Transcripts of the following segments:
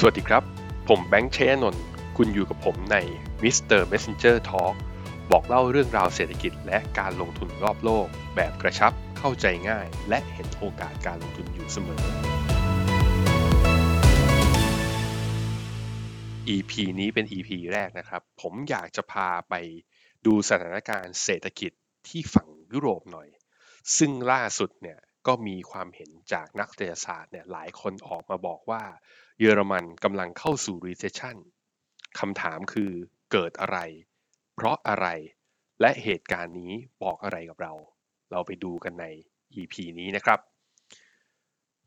สวัสดีครับ ผมแบงค์เชยนนท์คุณอยู่กับผมใน Mr. Messenger Talk บอกเล่าเรื่องราวเศรษฐกิจและการลงทุนรอบโลก แบบกระชับเข้าใจง่าย และเห็นโอกาสการลงทุนอยู่เสมอ EP นี้เป็น EP แรกนะครับ ผมอยากจะพาไปดูสถานการณ์เศรษฐกิจที่ฝั่งยุโรปหน่อย ซึ่งล่าสุดเนี่ย ก็มีความเห็นจากนักเศรษฐศาสตร์เนี่ยหลายคนออกมาบอกว่า เยอรมันกำลังเข้าสู่ recession คำถามคือเกิดอะไร เพราะอะไร และเหตุการณ์นี้บอกอะไรกับเรา เราไปดูกันใน EP นี้นะครับ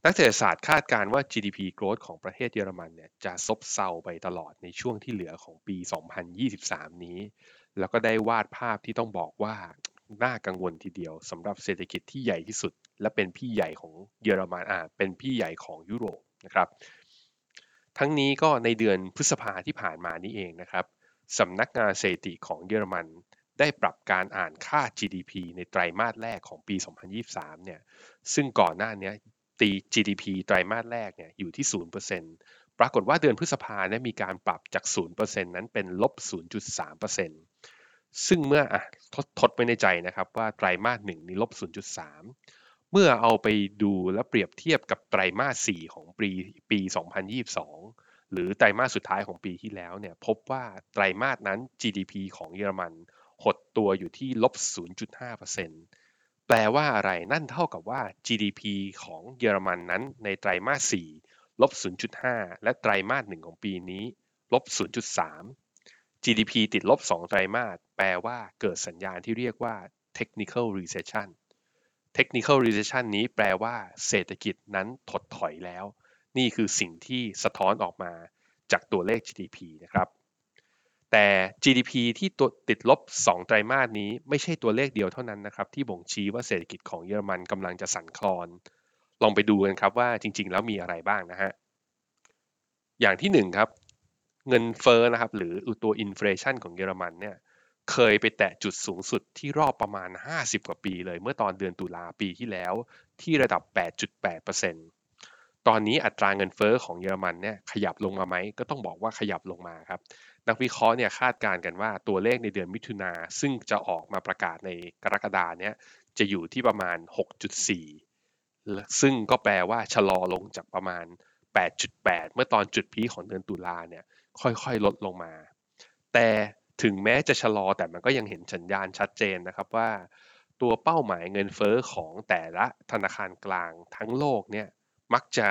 นักเศรษฐศาสตร์คาดการณ์ว่า GDP growth ของประเทศเยอรมันเนี่ยจะซบเซาไปตลอดในช่วงที่เหลือของปี 2023 นี้ แล้วก็ได้วาดภาพที่ต้องบอกว่า น่ากังวลทีเดียวสำหรับเศรษฐกิจที่ใหญ่ที่สุด และเป็นพี่ใหญ่ของเยอรมันอ่าเป็นพี่ใหญ่ของยุโรปนะครับ ทั้งนี้ก็ในเดือนพฤษภาที่ผ่านมานี้เองนะครับสำนักงานสถิติของเยอรมันได้ปรับการอ่านค่า GDP ในไตรมาสแรกของปี 2023 เนี่ย ซึ่งก่อนหน้านี้ตี GDP ไตรมาสแรกเนี่ยอยู่ที่ 0%ปรากฏว่าเดือนพฤษภาเนี่ยมีการปรับจาก 0%นั้นเป็นลบ 0.3% ซึ่งเมื่ออะทดทดไว้ในใจนะครับว่าไตรมาสหนึ่งนี่ลบ 0.3 เมื่อเอาไปดูและเปรียบเทียบกับไตรมาส 4 ของปีปี 2022 หรือไตรมาสสุดท้ายของปีที่แล้วเนี่ยพบว่าไตรมาสนั้น GDP ของเยอรมันหดตัวอยู่ที่ลบ 0.5%แปลว่าอะไรนั่นเท่ากับว่า GDP ของเยอรมันนั้นในไตรมาส 4ลบ 0.5 และไตรมาส 1 ของปีนี้ลบ 0.3 GDP ติดลบ 2 ไตรมาส แปลว่าเกิดสัญญาณที่เรียกว่า technical recession technical recession นี้แปลว่าเศรษฐกิจนั้นถดถอยแล้ว นี่คือสิ่งที่สะท้อนออกมาจากตัวเลข GDP นะครับ แต่ GDP ที่ตัวติดลบ 2 ไตรมาสนี้ไม่ใช่ตัวเลขเดียวเท่านั้นนะครับ ที่บ่งชี้ว่าเศรษฐกิจของเยอรมันกำลังจะสั่นคลอน ลองไปดูกันครับว่าจริง ๆ แล้วมีอะไรบ้างนะฮะ อย่างที่1ครับ เงินเฟ้อนะครับ หรือตัว inflation ของเยอรมันเนี่ยเคยไปแตะจุดสูงสุดที่รอบประมาณ 50 กว่าปีเลย เมื่อตอนเดือนตุลาปีที่แล้วที่ระดับ 8.8%ตอนนี้อัตราเงินเฟ้อของเยอรมันเนี่ยขยับลงมาไหมก็ต้องบอกว่าขยับลงมาครับ นักวิเคราะห์เนี่ยคาดการณ์กันว่าตัวเลขในเดือนมิถุนาซึ่งจะออกมาประกาศในกรกฎาเนี่ยจะอยู่ที่ประมาณ 6.4 ซึ่งก็แปลว่าชะลอลงจากประมาณ 8.8 เมื่อตอนจุดพีของเดือนตุลาเนี่ย ค่อยๆ ลดลงมา แต่ถึงแม้จะชะลอแต่มันก็ยังเห็นสัญญาณชัดเจนนะครับว่า ตัวเป้าหมายเงินเฟ้อของแต่ละธนาคารกลางทั้งโลกเนี่ยมักจะ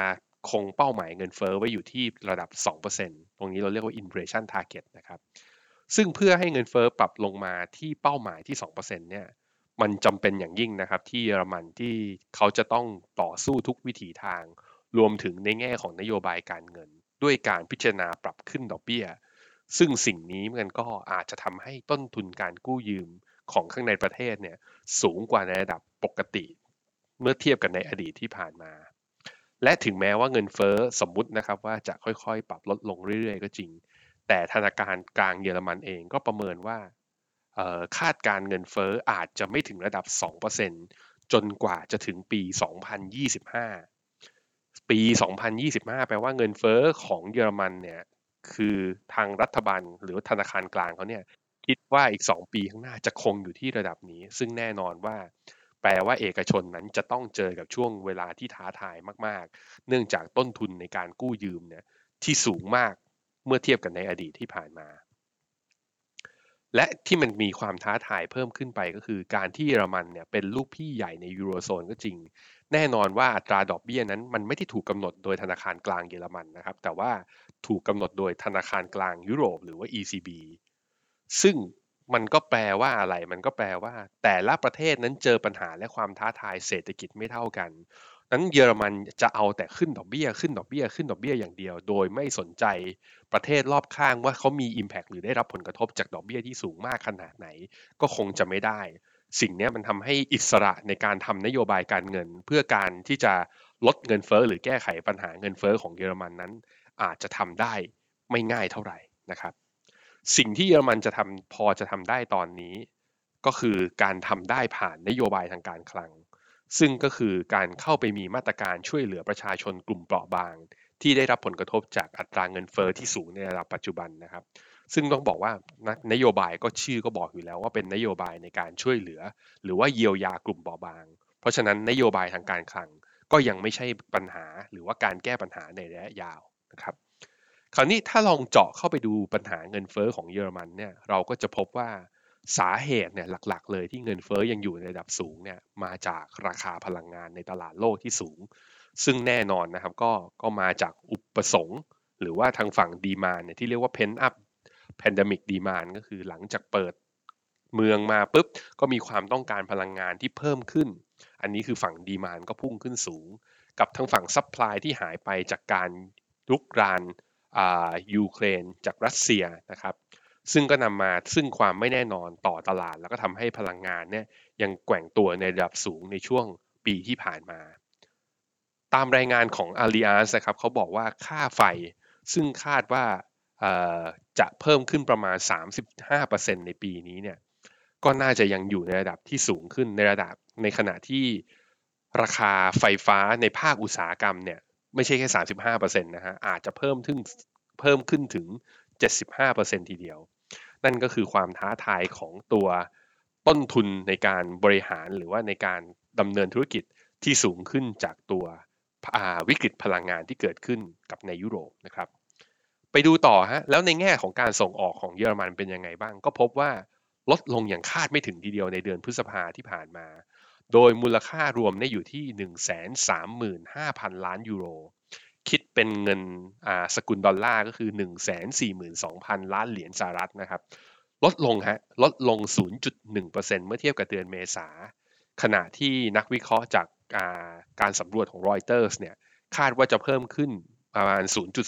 คงเป้าหมายเงินเฟ้อไว้อยู่ที่ระดับ 2%ตรงนี้เราเรียกว่า inflation target นะครับ ซึ่งเพื่อให้เงินเฟ้อปรับลงมาที่เป้าหมายที่ 2%เนี่ยมันจำเป็นอย่างยิ่งนะครับที่เยอรมันที่เขาจะต้องต่อสู้ทุกวิถีทาง รวมถึงในแง่ของนโยบายการเงิน ด้วยการพิจารณาปรับขึ้นดอกเบี้ย ซึ่งสิ่งนี้มันก็อาจจะทำให้ต้นทุนการกู้ยืมของข้างในประเทศเนี่ยสูงกว่าในระดับปกติ เมื่อเทียบกันในอดีตที่ผ่านมา และถึงแม้ว่าเงินเฟ้อสมมุตินะครับว่าจะค่อยๆ ปรับลดลงเรื่อยๆ ก็จริง แต่ธนาคารกลางเยอรมันเองก็ประเมินว่าคาดการเงินเฟ้ออาจจะไม่ถึงระดับ 2%จนกว่าจะถึงปี 2025 ปี 2025 แปลว่าเงินเฟ้อของเยอรมันเนี่ย คือทางรัฐบาลหรือธนาคารกลางเขาเนี่ยคิดว่าอีก 2 ปีข้างหน้าจะคงอยู่ที่ระดับนี้ ซึ่งแน่นอนว่า แปลว่าเอกชนนั้นจะต้องเจอกับช่วงเวลาที่ท้าทายมาก ๆ เนื่องจากต้นทุนในการกู้ยืมเนี่ยที่สูงมากเมื่อเทียบกันในอดีตที่ผ่านมา และที่มันมีความท้าทายเพิ่มขึ้นไปก็คือการที่เยอรมันเนี่ยเป็นลูกพี่ใหญ่ในยูโรโซนก็จริง แน่นอนว่าอัตราดอกเบี้ยนั้นมันไม่ได้ถูกกำหนดโดยธนาคารกลางเยอรมันนะครับ แต่ว่าถูกกำหนดโดยธนาคารกลางยุโรปหรือว่า ECB ซึ่งมันก็แปลว่าอะไร มันก็แปลว่า แต่ละประเทศนั้นเจอปัญหาและความท้าทายเศรษฐกิจไม่เท่ากัน นั้นเยอรมันจะเอาแต่ขึ้นดอกเบี้ยขึ้นดอกเบี้ยขึ้นดอกเบี้ยอย่างเดียว โดยไม่สนใจประเทศรอบข้างว่าเขามี Impact หรือได้รับผลกระทบจากดอกเบี้ยที่สูงมากขนาดไหน ก็คงจะไม่ได้ สิ่งนี้มันทำให้อิสระในการทำนโยบายการเงิน เพื่อการที่จะลดเงินเฟ้อหรือแก้ไขปัญหาเงินเฟ้อของเยอรมันนั้น อาจจะทำได้ไม่ง่ายเท่าไหร่นะครับ สิ่งที่เยอรมันจะทำพอจะทำได้ตอนนี้ ก็คือการทำได้ผ่านนโยบายทางการคลัง ซึ่งก็คือการเข้าไปมีมาตรการช่วยเหลือประชาชนกลุ่มเปราะบาง ที่ได้รับผลกระทบจากอัตราเงินเฟอ้อที่สูงในระดับปัจจุบันนะครับ ซึ่งต้องบอกว่านโยบายก็ชื่อก็บอกอยู่แล้วว่าเป็นนโยบายในการช่วยเหลือ หรือว่าเยียวยากลุ่มเบาะบาง เพราะฉะนั้นนโยบายทางการคลังก็ยังไม่ใช่ปัญหาหรือว่าการแก้ปัญหาในระยะยาวนะครับคราวนี้ถ้าลองเจาะเข้าไปดูปัญหาเงินเฟอ้อของเยอรมันเนี่ยเราก็จะพบว่า สาเหตุเนี่ยหลักๆ เลยที่เงินเฟ้อยังอยู่ในระดับสูงเนี่ยมาจากราคาพลังงานในตลาดโลกที่สูง ซึ่งแน่นอนนะครับก็ก็มาจากอุปสงค์ หรือว่าทางฝั่ง demand เนี่ยที่เรียกว่า pent up pandemic demand ก็คือหลังจากเปิดเมืองมาปุ๊บก็มีความต้องการพลังงานที่เพิ่มขึ้น อันนี้คือฝั่ง demand ก็พุ่งขึ้นสูง กับทางฝั่ง supply ที่หายไปจากการรุกรานยูเครนจากรัสเซียนะครับ ซึ่งก็นำมาซึ่งความไม่แน่นอนต่อตลาด แล้วก็ทำให้พลังงานเนี่ยยังแกว่งตัวในระดับสูงในช่วงปีที่ผ่านมา ตามรายงานของ a l i a n c e นะครับเขาบอกว่าค่าไฟซึ่งคาดว่าจะเพิ่มขึ้นประมาณ 35%ในปีนี้เนี่ยก็น่าจะยังอยู่ในระดับที่สูงขึ้นในระดับในขณะที่ราคาไฟฟ้าในภาคอุตสาหกรรมเนี่ยไม่ใช่แค่ 35%นะฮะอาจจะเพิ่มถึงเพิ่มขึ้นถึง 75%ทีเดียว นั่นก็คือความท้าทายของตัวต้นทุนในการบริหารหรือว่าในการดำเนินธุรกิจที่สูงขึ้นจากตัววิกฤตพลังงานที่เกิดขึ้นกับในยุโรปนะครับ ไปดูต่อฮะแล้วในแง่ของการส่งออกของเยอรมันเป็นยังไงบ้าง ก็พบว่าลดลงอย่างคาดไม่ถึงทีเดียวในเดือนพฤษภาที่ผ่านมา โดยมูลค่ารวมได้อยู่ที่ 135,000 ล้านยูโร เป็นเงินสกุลดอลลาร์ก็คือ 142,000 ล้านเหรียญสหรัฐนะครับ ลดลงฮะลดลง 0.1%เมื่อเทียบกับเดือนเมษา ขณะที่นักวิเคราะห์จากการสำรวจของรอยเตอร์สเนี่ยคาดว่าจะเพิ่มขึ้นประมาณ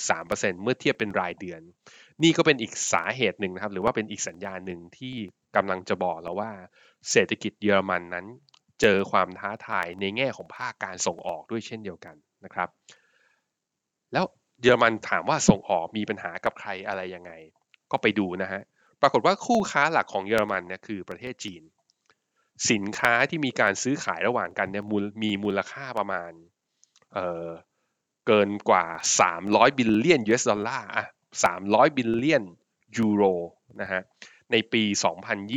0.3%เมื่อเทียบเป็นรายเดือน นี่ก็เป็นอีกสาเหตุหนึ่งนะครับ หรือว่าเป็นอีกสัญญาณหนึ่งที่กำลังจะบอกแล้วว่า เศรษฐกิจเยอรมันนั้น เจอความท้าทายในแง่ของภาคการส่งออกด้วยเช่นเดียวกันนะครับ แล้วเยอรมันถามว่าส่งออกมีปัญหากับใครอะไรยังไง ก็ไปดูนะฮะ ปรากฏว่าคู่ค้าหลักของเยอรมันเนี่ยคือประเทศจีน สินค้าที่มีการซื้อขายระหว่างกันเนี่ยมีมูลค่าประมาณเกินกว่า 300 billion US dollar อะ300 บิลเลียนยูโรนะฮะในปี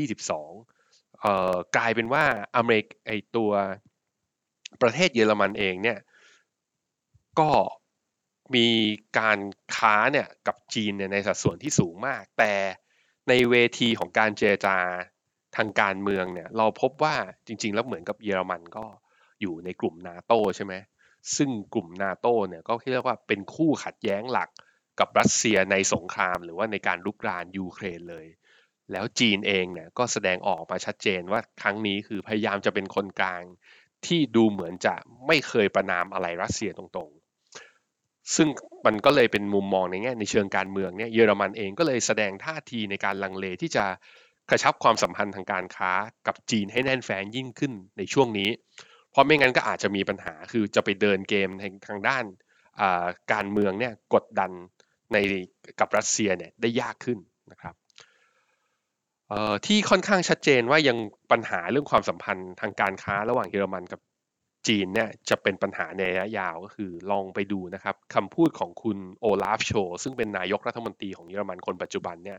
2022เอ่อกลายเป็นว่าอเมริกไอตัวประเทศเยอรมันเองเนี่ยก็ มีการค้าเนี่ยกับจีนเนี่ยในสัดส่วนที่สูงมาก แต่ในเวทีของการเจรจาทางการเมืองเนี่ยเราพบว่าจริง ๆ แล้วเหมือนกับเยอรมันก็อยู่ในกลุ่มนาโตใช่ไหมซึ่งกลุ่มนาโตเนี่ยก็เรียกว่าเป็นคู่ขัดแย้งหลักกับรัสเซียในสงคราม หรือว่าในการลุกรานยูเครนเลย แล้วจีนเองเนี่ยก็แสดงออกมาชัดเจนว่าครั้งนี้คือพยายามจะเป็นคนกลางที่ดูเหมือนจะไม่เคยประนามอะไรรัสเซียตรง ซึ่งมันก็เลยเป็นมุมมองในแง่ในเชิงการเมืองเนี่ยเยอรมันเองก็เลยแสดงท่าทีในการลังเลที่จะกระชับความสัมพันธ์ทางการค้ากับจีนให้แน่นแฟ้นยิ่งขึ้นในช่วงนี้ เพราะไม่งั้นก็อาจจะมีปัญหาคือจะไปเดินเกมทางด้านการเมืองเนี่ยกดดันในกับรัสเซียเนี่ยได้ยากขึ้นนะครับที่ค่อนข้างชัดเจนว่ายังปัญหาเรื่องความสัมพันธ์ทางการค้าระหว่างเยอรมันกับ จีนเนี่ยจะเป็นปัญหาในระยะยาวก็คือลองไปดูนะครับคำพูดของคุณโอลาฟโช ซึ่งเป็นนายกรัฐมนตรีของเยอรมันคนปัจจุบันเนี่ย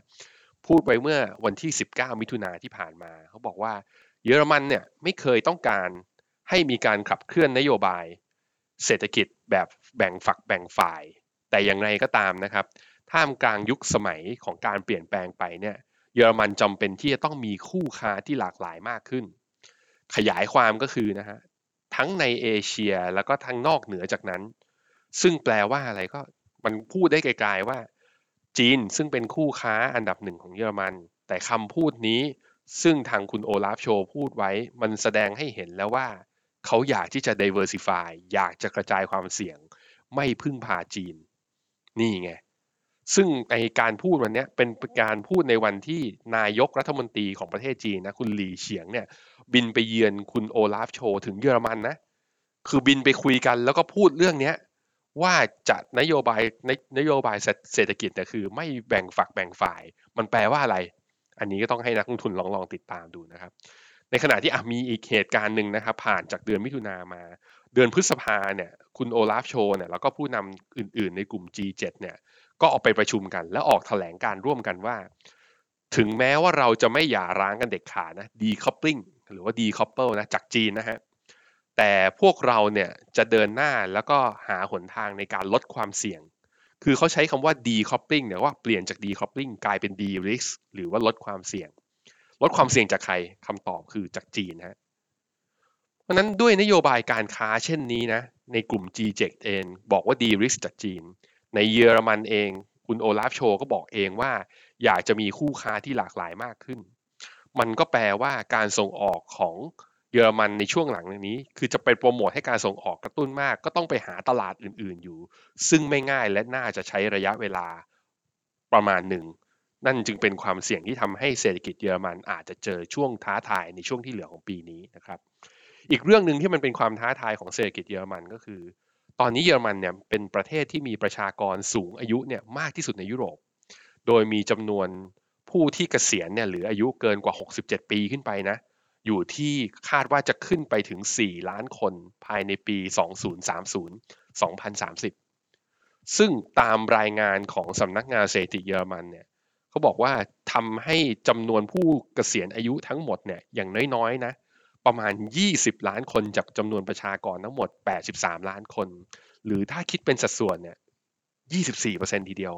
พูดไว้เมื่อวันที่ 19 มิถุนาที่ผ่านมา เขาบอกว่าเยอรมันเนี่ยไม่เคยต้องการให้มีการขับเคลื่อนนโยบาย เศรษฐกิจแบบแบ่งฝักแบ่งฝ่าย แต่อย่างไรก็ตามนะครับท่ามกลางยุคสมัยของการเปลี่ยนแปลงไปเนี่ยเยอรมันจำเป็นที่จะต้องมีคู่ค้าที่หลากหลายมากขึ้น ขยายความก็คือนะฮะ ทั้งในเอเชียแล้วก็ทั้งนอกเหนือจากนั้น ซึ่งแปลว่าอะไรก็มันพูดได้ไกลๆว่า จีนซึ่งเป็นคู่ค้าอันดับหนึ่งของเยอรมัน แต่คำพูดนี้ซึ่งทางคุณโอลาฟโชพูดไว้ มันแสดงให้เห็นแล้วว่า เขาอยากที่จะ diversify อยากจะกระจายความเสี่ยง ไม่พึ่งพาจีน นี่ไง ซึ่งในการพูดวันนี้เป็นการพูดในวันที่นายกรัฐมนตรีของประเทศจีนนะคุณหลีเฉียงเนี่ย บินไปเยือนคุณโอลาฟโชถึงเยอรมันนะ คือบินไปคุยกันแล้วก็พูดเรื่องเนี้ยว่าจะนโยบายนนโยบายเศรษฐกิจเนี่ยคือ ไม่แบ่งฝักแบ่งฝ่าย มันแปลว่าอะไร อันนี้ก็ต้องให้นักลงทุนลองลองติดตามดูนะครับ ในขณะที่มีอีกเหตุการณ์หนึ่งนะครับ ผ่านจากเดือนมิถุนามา เดือนพฤษภาเนี่ย คุณโอลาฟโชเนี่ยแล้วก็ผู้นำอื่น ๆ ในกลุ่ม G7 เนี่ย ก็ออกไปประชุมกัน แล้วออกแถลงการร่วมกันว่า ถึงแม้ว่าเราจะไม่หย่าร้างกันเด็ดขาดนะ decoupling หรือว่า decouple นะจากจีนนะฮะแต่พวกเราเนี่ยจะเดินหน้าแล้วก็หาหนทางในการลดความเสี่ยง คือเขาใช้คำว่า decoupling เนี่ยว่าเปลี่ยนจาก decoupling กลายเป็น de-risk หรือว่าลดความเสี่ยง ลดความเสี่ยงจากใครคำตอบคือจากจีนฮะเพราะนั้นด้วยนโยบายการค้าเช่นนี้นะในกลุ่ม G7 เองบอกว่า de-risk จากจีน ในเยอรมันเองคุณโอลาฟโชก็บอกเองว่า อยากจะมีคู่ค้าที่หลากหลายมากขึ้น มันก็แปลว่าการส่งออกของเยอรมันในช่วงหลังนี้ คือจะไปโปรโมทให้การส่งออกกระตุ้นมาก ก็ต้องไปหาตลาดอื่นๆอยู่ ซึ่งไม่ง่ายและน่าจะใช้ระยะเวลาประมาณหนึ่ง นั่นจึงเป็นความเสี่ยงที่ทำให้เศรษฐกิจเยอรมันอาจจะเจอช่วงท้าทายในช่วงที่เหลือของปีนี้นะครับ อีกเรื่องหนึ่งที่มันเป็นความท้าทายของเศรษฐกิจเยอรมันก็คือ ตอนนี้เยอรมันเนี่ยเป็นประเทศที่มีประชากรสูงอายุเนี่ยมากที่สุดในยุโรป โดยมีจำนวน ผู้ที่เกษียณเนี่ยหรืออายุเกินกว่า 67 ปีขึ้นไปนะ อยู่ที่คาดว่าจะขึ้นไปถึง 4 ล้านคนภายในปี 2030 2030 ซึ่งตามรายงานของสำนักงานเศรษฐกิจเยอรมันเนี่ยเขาบอกว่าทำให้จำนวนผู้เกษียณอายุทั้งหมดเนี่ยอย่างน้อยๆนะประมาณ 20 ล้านคนจากจำนวนประชากรทั้งหมด 83 ล้านคน หรือถ้าคิดเป็นสัดส่วนเนี่ย24%ทีเดียว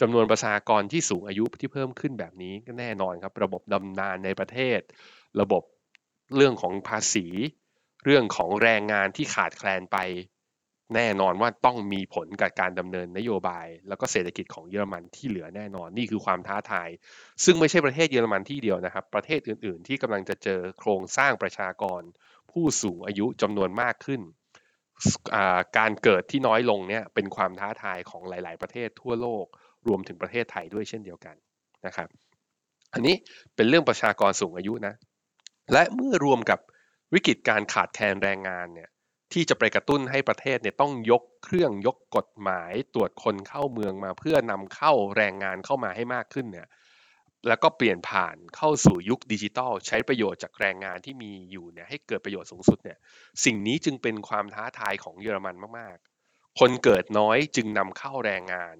จำนวนประชากรที่สูงอายุที่เพิ่มขึ้นแบบนี้ก็แน่นอนครับ ระบบดำนานในประเทศ ระบบเรื่องของภาษี เรื่องของแรงงานที่ขาดแคลนไป แน่นอนว่าต้องมีผลกับการดำเนินนโยบาย แล้วก็เศรษฐกิจของเยอรมันที่เหลือแน่นอนนี่คือความท้าทาย ซึ่งไม่ใช่ประเทศเยอรมันที่เดียวนะครับ ประเทศอื่น ๆ ที่กำลังจะเจอโครงสร้างประชากร ผู้สูงอายุจำนวนมากขึ้นการเกิดที่น้อยลงเนี่ยเป็นความท้าทายของหลาย ๆ ประเทศทั่วโลก รวมถึงประเทศไทยด้วยเช่นเดียวกันนะครับอันนี้เป็นเรื่องประชากรสูงอายุนะและเมื่อรวมกับวิกฤตการขาดแคลนแรงงานเนี่ยที่จะไปกระตุ้นให้ประเทศเนี่ยต้องยกเครื่องยกกฎหมายตรวจคนเข้าเมืองมาเพื่อนำเข้าแรงงานเข้ามาให้มากขึ้นเนี่ยแล้วก็เปลี่ยนผ่านเข้าสู่ยุคดิจิทัล ใช้ประโยชน์จากแรงงานที่มีอยู่เนี่ยให้เกิดประโยชน์สูงสุดเนี่ยสิ่งนี้จึงเป็นความท้าทายของเยอรมันมากๆ คนเกิดน้อยจึงนำเข้าแรงงาน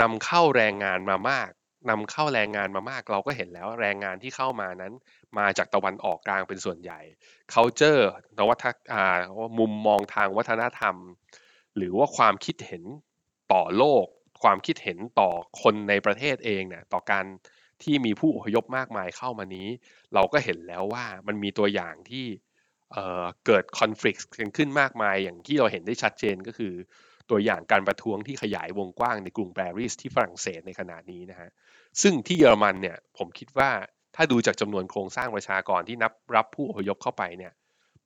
นำเข้าแรงงานมามากนำเข้าแรงงานมามาก เราก็เห็นแล้วแรงงานที่เข้ามานั้น มาจากตะวันออกกลางเป็นส่วนใหญ่ culture นวัตอ่ามุมมองทางวัฒนธรรม หรือว่าความคิดเห็นต่อโลก ความคิดเห็นต่อคนในประเทศเองเนี่ยต่อการที่มีผู้อพยพมากมายเข้ามานี้ เราก็เห็นแล้วว่ามันมีตัวอย่างที่เกิดคอน FLICT กันขึ้นมากมายอย่างที่เราเห็นได้ชัดเจนก็คือ ตัวอย่างการประท้วงที่ขยายวงกว้างในกรุงปารีสที่ฝรั่งเศสในขณะนี้นะฮะซึ่งที่เยอรมันเนี่ยผมคิดว่าถ้าดูจากจำนวนโครงสร้างประชากรที่นับรับผู้อพยพเข้าไปเนี่ย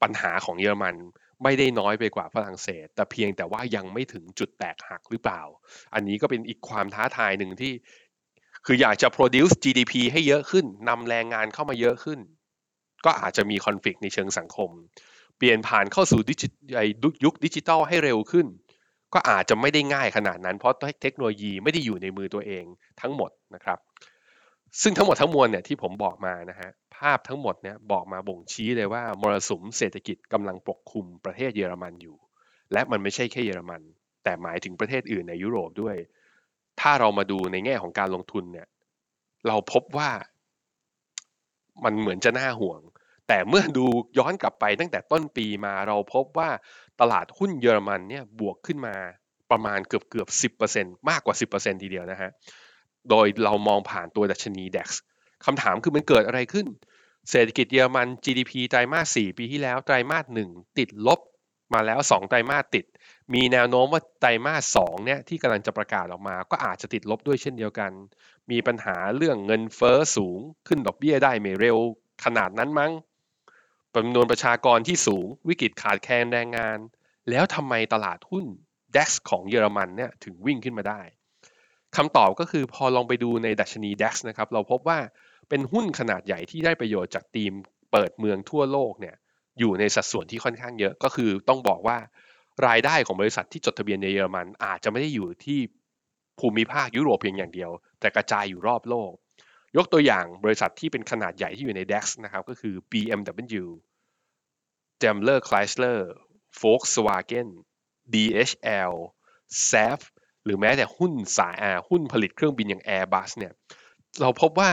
ปัญหาของเยอรมันไม่ได้น้อยไปกว่าฝรั่งเศส แต่เพียงแต่ว่ายังไม่ถึงจุดแตกหักหรือเปล่า อันนี้ก็เป็นอีกความท้าทายหนึ่งที่ คืออยากจะ produce GDP ให้เยอะขึ้นนำแรงงานเข้ามาเยอะขึ้น ก็อาจจะมีคอน FLICT ในเชิงสังคม เปลี่ยนผ่านเข้าสู่ยุคดิจิทัลให้เร็วขึ้น ก็อาจจะไม่ได้ง่ายขนาดนั้น เพราะเทคโนโลยีไม่ได้อยู่ในมือตัวเองทั้งหมดนะครับ ซึ่งทั้งหมดทั้งมวลเนี่ยที่ผมบอกมานะฮะภาพทั้งหมดเนี่ยบอกมาบ่งชี้เลยว่ามรสุมเศรษฐกิจกำลังปกคลุมประเทศเยอรมันอยู่ และมันไม่ใช่แค่เยอรมัน แต่หมายถึงประเทศอื่นในยุโรปด้วย ถ้าเรามาดูในแง่ของการลงทุนเนี่ยเราพบว่ามันเหมือนจะน่าห่วง แต่เมื่อดูย้อนกลับไปตั้งแต่ต้นปีมาเราพบว่า ตลาดหุ้นเยอรมันเนี่ยบวกขึ้นมาประมาณเกือบเกือบสิมากกว่า10%ทีเดียวนะฮะ โดยเรามองผ่านตัวดัชนี DAX คำถามคือมันเกิดอะไรขึ้น เศรษฐกิจเยอรมัน GDP ไตรมาส4ปีที่แล้ว ไตรมาส1ติดลบมาแล้ว2ไตรมาสติด มีแนวโน้มว่าไตรมาส2เนี่ยที่กำลังจะประกาศออกมา ก็อาจจะติดลบด้วยเช่นเดียวกัน มีปัญหาเรื่องเงินเฟอ้อสูงขึ้นดอกเบี้ยได้ไม่เร็วขนาดนั้นมั้ง จำนวนประชากรที่สูงวิกฤตขาดแคลนแรงงาน แล้วทำไมตลาดหุ้น DAX ของเยอรมันเนี่ยถึงวิ่งขึ้นมาได้คำตอบก็คือพอลองไปดูในดัชนี DAX นะครับเราพบว่าเป็นหุ้นขนาดใหญ่ที่ได้ประโยชน์จากทีมเปิดเมืองทั่วโลกเนี่ยอยู่ในสัดส่วนที่ค่อนข้างเยอะก็คือต้องบอกว่ารายได้ของบริษัทที่จดทะเบียนในเยอรมันอาจจะไม่ได้อยู่ที่ภูมิภาคยุโรปเพียงอย่างเดียว แต่กระจายอยู่รอบโลก ยกตัวอย่างบริษัทที่เป็นขนาดใหญ่ที่อยู่ใน DAX นะครับ ก็คือ BMW Daimler Chrysler Volkswagen DHL SAF หรือแม้แต่หุ้นสายอาหุ้นผลิตเครื่องบินอย่าง Airbus เนี่ยเราพบว่า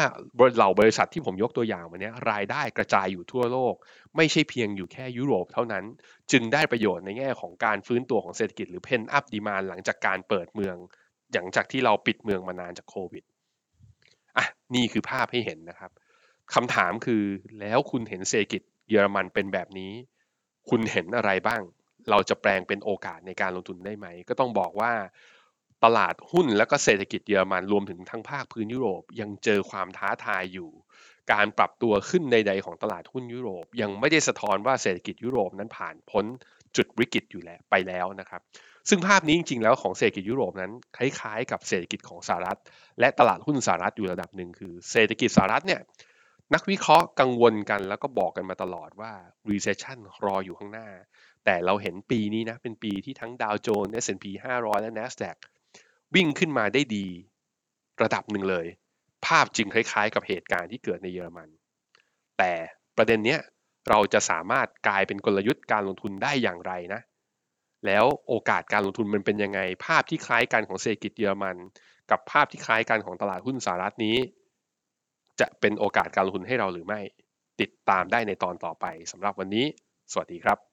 เหล่าบริษัทที่ผมยกตัวอย่างมาเนี้ยรายได้กระจายอยู่ทั่วโลก ไม่ใช่เพียงอยู่แค่ยุโรปเท่านั้น จึงได้ประโยชน์ในแง่ของการฟื้นตัวของเศรษฐกิจหรือ pen up demand หลังจากการเปิดเมือง หลังจากที่เราปิดเมืองมานานจากโควิด อะนี่คือภาพให้เห็นนะครับคำถามคือแล้วคุณเห็นเศรษฐกิจเยอรมันเป็นแบบนี้ คุณเห็นอะไรบ้าง เราจะแปลงเป็นโอกาสในการลงทุนได้ไหม ก็ต้องบอกว่าตลาดหุ้นและก็เศรษฐกิจเยอรมันรวมถึงทั้งภาคพื้นยุโรปยังเจอความท้าทายอยู่ การปรับตัวขึ้นใด ๆ ของตลาดหุ้นยุโรป ยังไม่ได้สะท้อนว่าเศรษฐกิจยุโรปนั้นผ่านพ้นจุดวิกฤตอยู่แล้วไปแล้วนะครับ ซึ่งภาพนี้จริงๆแล้วของเศรษฐกิจยุโรปนั้นคล้ายๆ กับเศรษฐกิจของสหรัฐ และตลาดหุ้นสหรัฐอยู่ระดับหนึ่งคือเศรษฐกิจสหรัฐเนี่ยนักวิเคราะห์กังวลกันแล้วก็บอกกันมาตลอดว่า recession รออยู่ข้างหน้า แต่เราเห็นปีนี้นะเป็นปีที่ทั้งดาวโจนส์ S&P 500 และ NASDAQ วิ่งขึ้นมาได้ดีระดับหนึ่งเลย ภาพจริงคล้ายๆ กับเหตุการณ์ที่เกิดในเยอรมัน แต่ประเด็นเนี้ยเราจะสามารถกลายเป็นกลยุทธ์การลงทุนได้อย่างไรนะ แล้วโอกาสการลงทุนมันเป็นยังไง ภาพที่คล้ายกันของเศรษฐกิจเยอรมัน กับภาพที่คล้ายกันของตลาดหุ้นสหรัฐนี้ จะเป็นโอกาสการลงทุนให้เราหรือไม่ ติดตามได้ในตอนต่อไปสำหรับวันนี้ สวัสดีครับ